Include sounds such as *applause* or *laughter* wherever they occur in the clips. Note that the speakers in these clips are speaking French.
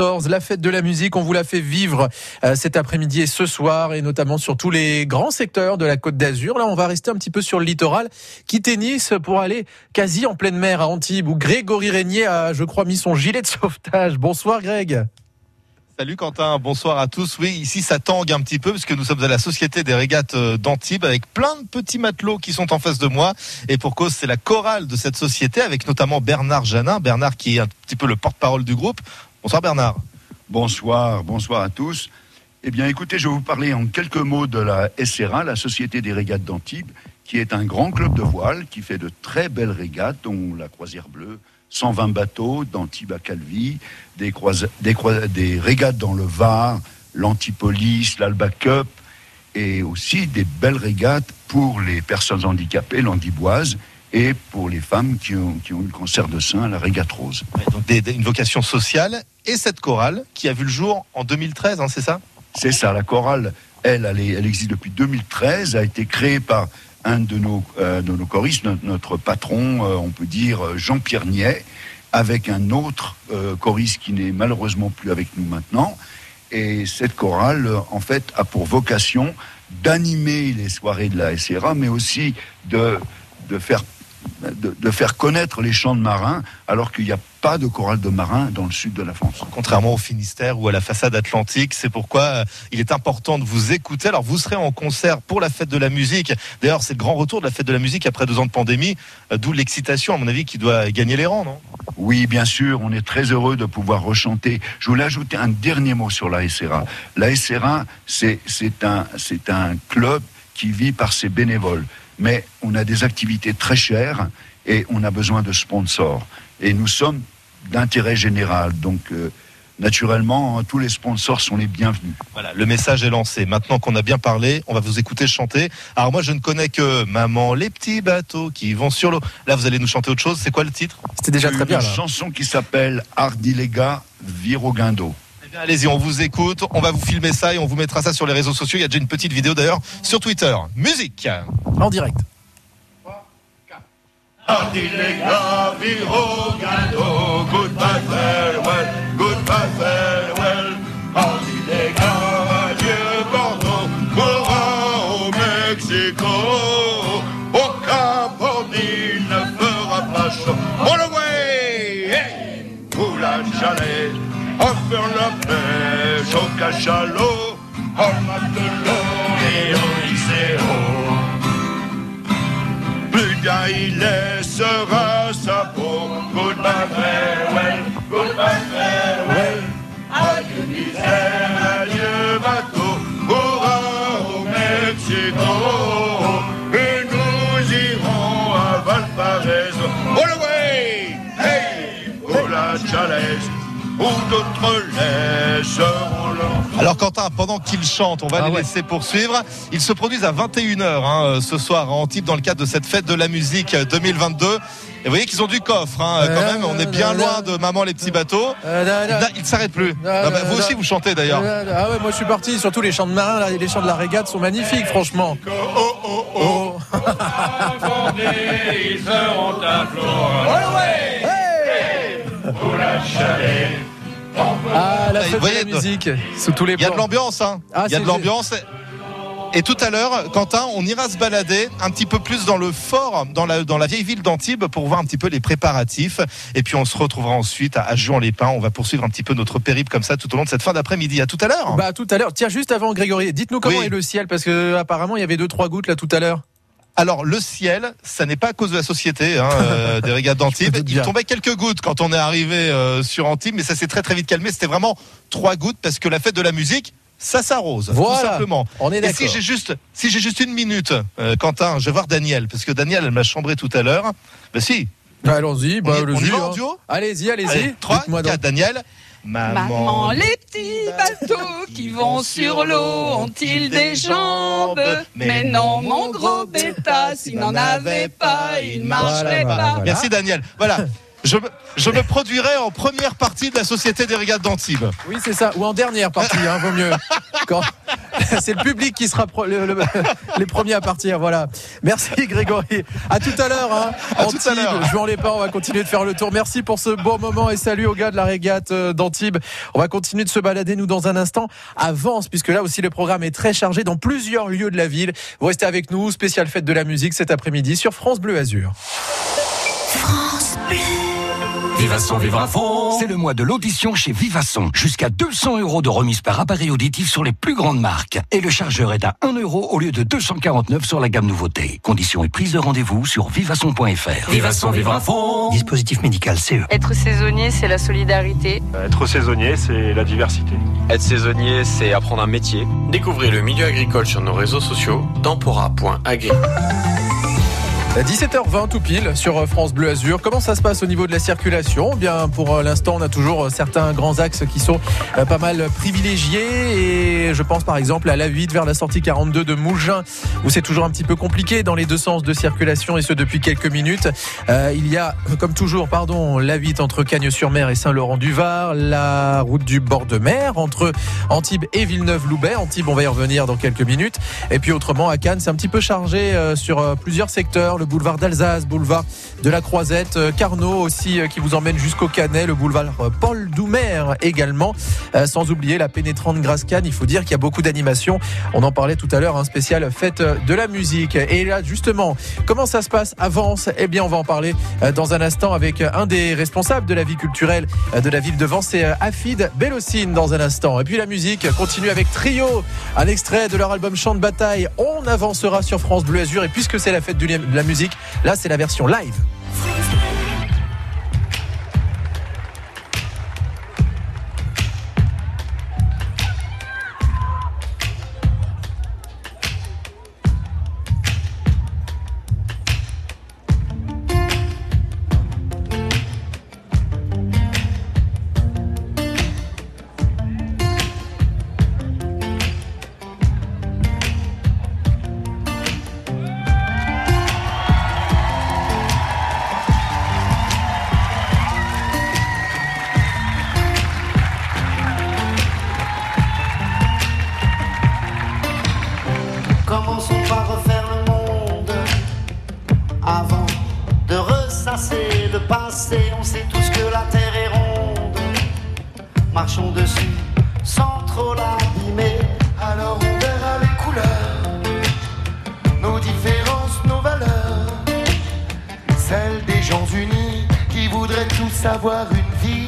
La fête de la musique, on vous l'a fait vivre euh, cet après-midi et ce soir, et notamment sur tous les grands secteurs de la Côte d'Azur. Là, on va rester un petit peu sur le littoral, quitter Nice pour aller quasi en pleine mer à Antibes, où Grégory Régnier a, je crois, mis son gilet de *laughs* sauvetage. Bonsoir Greg. Salut Quentin, bonsoir à tous. Oui, ici ça tangue un petit peu parce que nous sommes à la Société des régates euh, d'Antibes avec plein de petits matelots qui sont en face de moi. Et pour cause, c'est la chorale de cette société avec notamment Bernard Janin. Bernard qui est un petit peu le porte-parole du groupe. Bonsoir Bernard. Bonsoir, bonsoir à tous. Eh bien écoutez, je vais vous parler en quelques mots de la SRA, la Société des régates d'Antibes, qui est un grand club de voile qui fait de très belles régates, dont la Croisière Bleue, 120 bateaux d'Antibes à Calvi, des, régates dans le Var, l'Antipolis, l'Alba Cup, et aussi des belles régates pour les personnes handicapées, l'Andiboise, et pour les femmes qui ont, qui ont eu le cancer de sein, la régate rose. donc une vocation sociale et cette chorale qui a vu le jour en 2013, hein, c'est ça? C'est ça, la chorale, elle, elle, existe depuis 2013, a été créée par un de nos, euh, de nos choristes, notre, patron, euh, on peut dire Jean-Pierre Niais, avec un autre euh, choriste qui n'est malheureusement plus avec nous maintenant. Et cette chorale, en fait, a pour vocation d'animer les soirées de la SRA, mais aussi de, de faire de, faire connaître les chants de marins alors qu'il n'y a pas de chorale de marins dans le sud de la France. Contrairement au Finistère ou à la façade atlantique, c'est pourquoi euh, il est important de vous écouter. Alors vous serez en concert pour la fête de la musique. D'ailleurs, c'est le grand retour de la fête de la musique après deux ans de pandémie, euh, d'où l'excitation, à mon avis, qui doit gagner les rangs, non? Oui, bien sûr, on est très heureux de pouvoir rechanter. Je voulais ajouter un dernier mot sur la SRA. La SRA, c'est un, un club qui vit par ses bénévoles mais on a des activités très chères et on a besoin de sponsors. Et nous sommes d'intérêt général. Donc, euh, naturellement, hein, tous les sponsors sont les bienvenus. Voilà, le message est lancé. Maintenant qu'on a bien parlé, on va vous écouter chanter. Alors moi, je ne connais que Maman, les petits bateaux qui vont sur l'eau. Là, vous allez nous chanter autre chose. C'est quoi le titre? C'était déjà très bien. Une chanson qui s'appelle Ardilega Viroguindo. Allez-y, on vous écoute, on va vous filmer ça et on vous mettra ça sur les réseaux sociaux. Il y a déjà une petite vidéo d'ailleurs sur Twitter. Musique En direct. hey, faire la pêche au cachalot, au matelot et au lycéo. Plus il laissera d'autres Alors Quentin, pendant qu'il chante, on va ah les laisser poursuivre. Ils se produisent à 21h hein, ce soir à Antibes dans le cadre de cette fête de la musique 2022. Et vous voyez qu'ils ont du coffre hein, quand même. On est bien loin de Maman les petits bateaux. Ils ne s'arrêtent plus. Ah bah, vous aussi vous chantez d'ailleurs. Ah ouais, moi je suis parti. Surtout les chants de marins, là, les chants de la régate sont magnifiques, franchement. Oh oh oh. oh. Ils seront à ah, la fête de la musique, sous tous les Il y a de l'ambiance, hein. Ah, il y a de l'ambiance. Et tout à l'heure, Quentin, on ira se balader un petit peu plus dans le fort, dans la, dans la vieille ville d'Antibes, pour voir un petit peu les préparatifs. Et puis on se retrouvera ensuite à, Juan-les-Pins. On va poursuivre un petit peu notre périple comme ça tout au long de cette fin d'après-midi. À tout à l'heure. Bah, tout à l'heure. Tiens, juste avant, Grégory, dites-nous comment est le ciel, parce que apparemment il y avait deux trois gouttes là tout à l'heure. Alors le ciel, ça n'est pas à cause de la société hein, *laughs* euh, des régates d'Antibes. Il tombait quelques gouttes quand on est arrivé euh, sur Antibes, mais ça s'est très très vite calmé. C'était vraiment trois gouttes parce que la fête de la musique, ça s'arrose, voilà, tout simplement. On est Et si j'ai juste, si j'ai juste une minute, euh, Quentin, je vais voir Daniel, parce que Daniel, elle m'a chambré tout à l'heure. Ben si. Bah, allons-y, bah, on, y, hein. Allez-y, allez-y. Trois, quatre, Daniel. Maman, les petits bateaux qui vont sur l'eau ont-ils des jambes Mais non, mon gros bêta, s'il n'en avait pas, il ne marcherait pas. Merci Daniel. Voilà. Je me, je me, produirai en première partie de la Société des régates d'Antibes. Oui, c'est ça. Ou en dernière partie, hein, vaut mieux. Quand, *laughs* c'est le public qui sera *laughs* les premiers à partir. Voilà. Merci Grégory. À tout à l'heure. Hein. Antibes, les pas. On va continuer de faire le tour. Merci pour ce bon moment et salut aux gars de la régate euh, d'Antibes. On va continuer de se balader nous dans un instant. Avance puisque là aussi le programme est très chargé dans plusieurs lieux de la ville. Vous restez avec nous. Spéciale fête de la musique cet après-midi sur France Bleu Azur. France Bleu. Vivasson, vivre à fond. C'est le mois de l'audition chez Vivasson. Jusqu'à 200 euros de remise par appareil auditif sur les plus grandes marques. Et le chargeur est à 1 euro au lieu de 249 sur la gamme nouveauté. Conditions et prise de rendez-vous sur vivasson.fr. Vivasson, vivre à fond. Dispositif médical CE. Être saisonnier, c'est la solidarité. Être saisonnier, c'est la diversité. Être saisonnier, c'est apprendre un métier. Découvrez le milieu agricole sur nos réseaux sociaux. Tempora.agri. 17h20 tout pile sur euh, France Bleu Azur. Comment ça se passe au niveau de la circulation? Eh Bien pour euh, l'instant, on a toujours euh, certains grands axes qui sont pas mal privilégiés et je pense par exemple à la 8 vers la sortie 42 de Mougins où c'est toujours un petit peu compliqué dans les deux sens de circulation et ce depuis quelques minutes. il y a comme toujours pardon, la 8 entre Cagnes-sur-Mer et Saint-Laurent-du-Var, la route du bord de mer entre Antibes et Villeneuve-Loubet. Antibes, on va y revenir dans quelques minutes. Et puis autrement à Cannes, c'est un petit peu chargé sur plusieurs secteurs boulevard d'Alsace, boulevard de la Croisette, euh, Carnot aussi euh, qui vous emmène jusqu'au Canet, le boulevard euh, Paul Doumer également, sans oublier la pénétrante Grasse-Cannes. Il faut dire qu'il y a beaucoup d'animations. On en parlait tout à l'heure, un spécial fête de la musique. Et là, justement, comment ça se passe Avance? Eh bien, on va en parler dans un instant avec un des responsables de la vie culturelle de la ville de Vence, c'est Afid Bellocine dans un instant. Et puis la musique continue avec Trio, un extrait de leur album Chant de bataille. On avancera sur France Bleu Azur et puisque c'est la fête de la musique, là c'est la version live. ça c'est le passé, on sait tous que la terre est ronde. Marchons dessus sans trop l'abîmer, alors on verra les couleurs, nos différences, nos valeurs, celles des gens unis qui voudraient tous avoir une vie.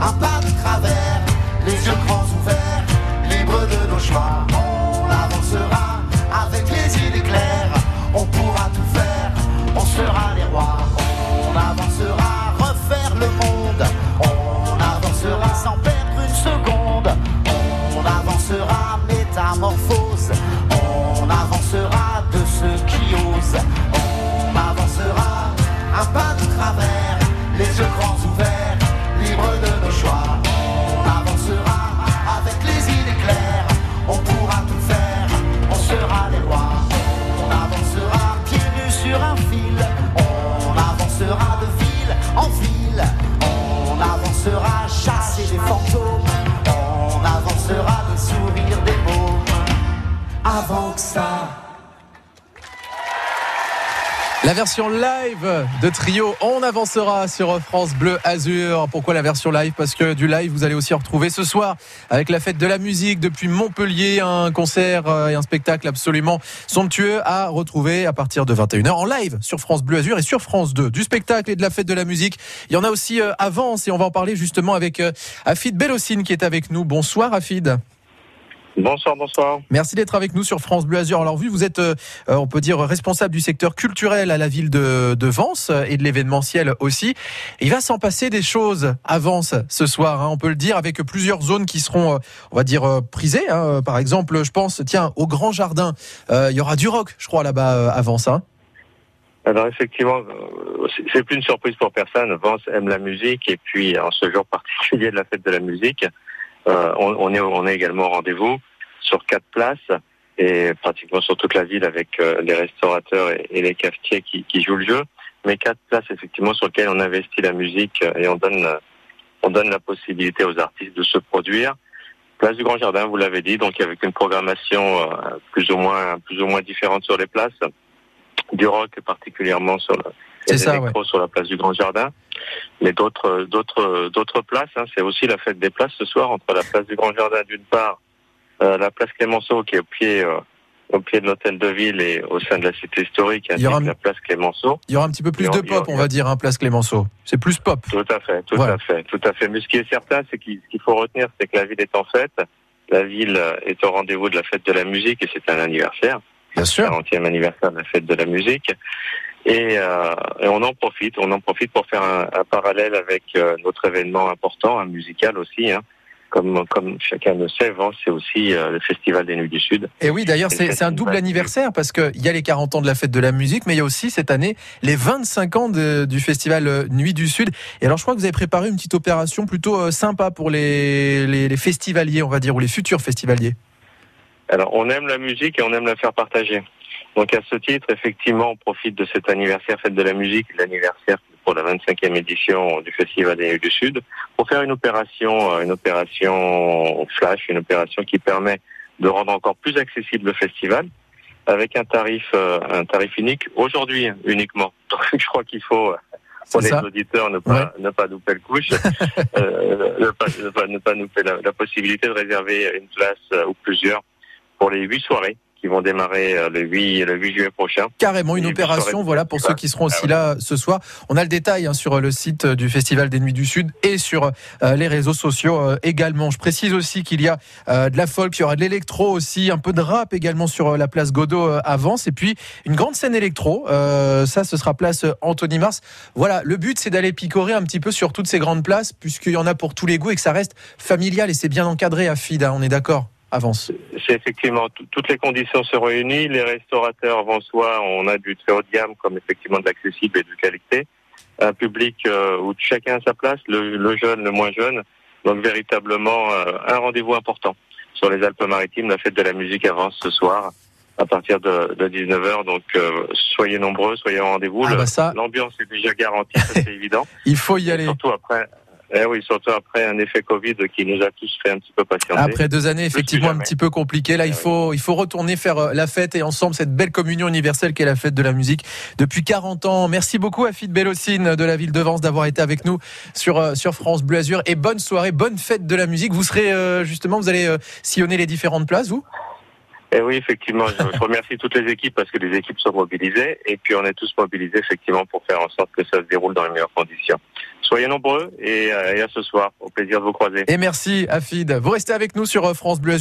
un pas de travers, les yeux grands ouverts, libres de nos choix. On avancera avec les idées claires, on pourra tout faire, on sera les rois. On avancera, refaire le monde, on avancera sans perdre une seconde. On avancera, métamorphose, on avancera de ceux qui osent, on avancera un pas version live de Trio, on avancera sur France Bleu Azur. Pourquoi la version live? Parce que du live, vous allez aussi retrouver ce soir avec la fête de la musique depuis Montpellier, un concert euh, et un spectacle absolument somptueux à retrouver à partir de 21h en live sur France Bleu Azur et sur France 2. Du spectacle et de la fête de la musique. Il y en a aussi euh, avant et on va en parler justement avec euh, Afid Bellocine qui est avec nous. Bonsoir Afid. Bonsoir, bonsoir. Merci d'être avec nous sur France Bleu Azur. Alors vu, vous êtes, euh, on peut dire, responsable du secteur culturel à la ville de, de Vence et de l'événementiel aussi. Il va s'en passer des choses à Vence ce soir, hein, on peut le dire, avec plusieurs zones qui seront, euh, on va dire, euh, prisées. Hein. Par exemple, je pense, tiens, au Grand Jardin, il y aura du rock, je crois, là-bas à Vence. Hein. Alors effectivement, c'est plus une surprise pour personne. Vence aime la musique et puis en ce jour particulier de la fête de la musique, euh, on, est, on est également au rendez-vous sur quatre places et pratiquement sur toute la ville avec euh, les restaurateurs et, les cafetiers qui, jouent le jeu. Mais quatre places effectivement sur lesquelles on investit la musique et on donne, on donne la possibilité aux artistes de se produire. Place du Grand Jardin, vous l'avez dit, donc avec une programmation euh, plus ou moins plus ou moins différente sur les places, du rock particulièrement sur c'est ça, sur la place du Grand Jardin. Mais d'autres, d'autres, d'autres places. Hein. C'est aussi la fête des places ce soir entre la place du Grand Jardin d'une part, euh, la place Clémenceau qui est au pied, euh, au pied de l'hôtel de ville et au sein de la cité historique, ainsi que la place Clémenceau. Il y aura un petit peu plus de pop, on va dire, hein, place Clémenceau. C'est plus pop. Tout à fait, tout à fait, tout à fait. Mais ce qui est certain, c'est qu'il faut retenir, c'est que la ville est en fête. La ville est au rendez-vous de la fête de la musique et c'est un anniversaire. Bien sûr. 40e anniversaire de la fête de la musique. Et, euh, et, on en profite, on en profite pour faire un, un parallèle avec euh, notre événement important, un musical aussi. Hein. Comme, comme chacun le sait, c'est aussi euh, le Festival des Nuits du Sud. Et oui, d'ailleurs, c'est un double anniversaire parce qu'il y a les 40 ans de la fête de la musique, mais il y a aussi cette année les 25 ans de, du Festival euh, Nuits du Sud. Et alors, je crois que vous avez préparé une petite opération plutôt euh, sympa pour les, les, les festivaliers, on va dire, ou les futurs festivaliers. Alors, on aime la musique et on aime la faire partager. Donc à ce titre, effectivement, on profite de cet anniversaire Fête de la musique, l'anniversaire pour la 25e édition du Festival des du Sud, pour faire une opération, euh, une opération flash, une opération qui permet de rendre encore plus accessible le festival avec un tarif, euh, un tarif unique. Aujourd'hui uniquement. *laughs* Donc je crois qu'il faut euh, pour les auditeurs ne pas ne pas louper le couche, euh, *laughs* ne, pas, ne, pas, ne pas louper la, la, possibilité de réserver une place ou plusieurs pour les huit soirées qui vont démarrer euh, le 8, le 8 juillet prochain. Carrément une opération, voilà, pour ceux qui seront aussi là ce soir. On a le détail hein, sur le site du Festival des Nuits du Sud et sur euh, les réseaux sociaux euh, également. Je précise aussi qu'il y a de la folk, il y aura de l'électro aussi, un peu de rap également sur la place Godot avance et puis une grande scène électro. ça, ce sera place Anthony Mars. Voilà, le but c'est d'aller picorer un petit peu sur toutes ces grandes places puisqu'il y en a pour tous les goûts et que ça reste familial et c'est bien encadré à FIDA, on est d'accord? Avance C'est effectivement toutes les conditions se réunissent. Les restaurateurs avant soi, on a du très haut de gamme comme effectivement de l'accessible et de qualité. Un public euh, où chacun a sa place, le, jeune, le moins jeune. Donc véritablement euh, un rendez-vous important sur les Alpes-Maritimes. La fête de la musique avance ce soir à partir de, 19h. Donc euh, soyez nombreux, soyez au rendez-vous. Ah bah l'ambiance est déjà garantie, c'est *laughs* évident. Il faut y aller. surtout après eh oui, surtout après un effet Covid qui nous a tous fait un petit peu patienter. Après deux années effectivement un petit peu compliquées, là il eh faut il faut retourner faire euh, la fête et ensemble cette belle communion universelle qu'est la fête de la musique depuis 40 ans. Merci beaucoup à Fid Bellocine de la ville de Vence d'avoir été avec nous sur euh, sur France Bleu Azur et bonne soirée, bonne fête de la musique. Vous serez euh, justement vous allez sillonner les différentes places vous? Eh oui, effectivement, je *laughs* remercie toutes les équipes parce que les équipes sont mobilisées et puis on est tous mobilisés effectivement pour faire en sorte que ça se déroule dans les meilleures conditions. Soyez nombreux et, euh, et à ce soir. Au plaisir de vous croiser. Et merci, Afid. Vous restez avec nous sur euh, France Bleu